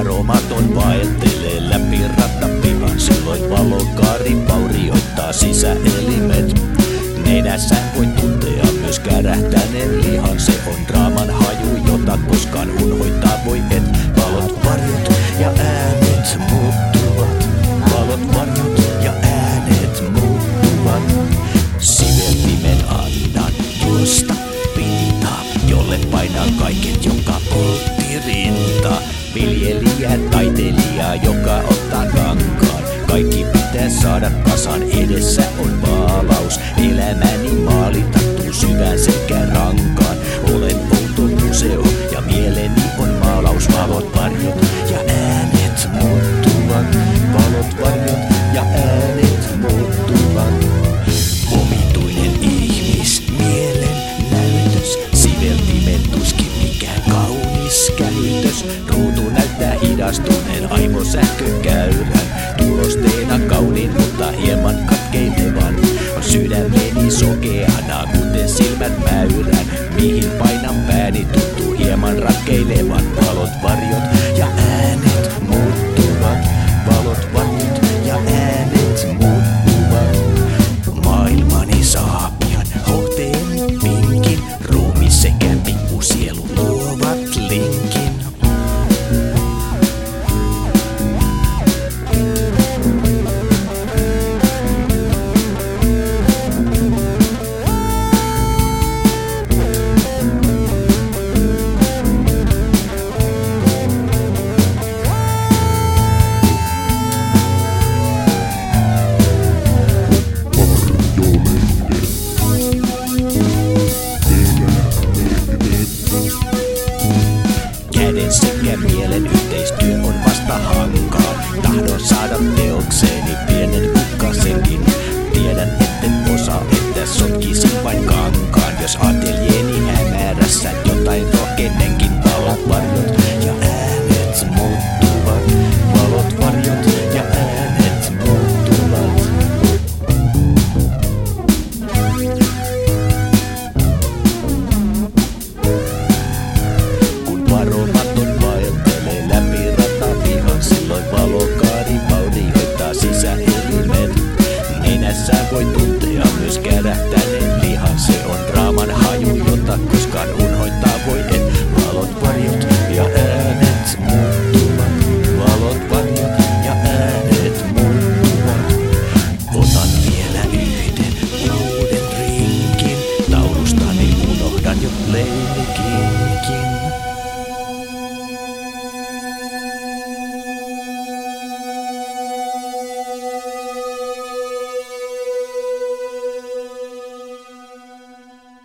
Aromaton vaeltelee läpi rattapihan, silloin valokaari vaurioittaa sisäelimet. Nenässä voi tuntea myös kärähtäneen lihan, se on draaman haju, jota koskaan unhoittaa Viljelijä, taiteilija, joka ottaa kankaan. Kaikki pitää saada kasan, edessä on vaalaus. Elämäni maalitattu syvään sekä rankaan. Olen outo museo ja mieleni on maalaus. Valot, varjot ja äänet muuttuvat. Valot, varjot ja äänet muuttuvat. Omituinen ihmis, mielen näytös. Siveltimen tuskin mikään kaunis käytös. Hidastuneen aivosähkökäyrän. Tulosteena kauniin, mutta hieman katkeilevan. Sydämeni sokeana, kuten silmät mäyrän. Mihin painan pääni tuntuu hieman ratkeilevan. Valot Käden sekä mielen yhteistyö on vasta hankaa. Tahdon saada teokseni pieni. arroba.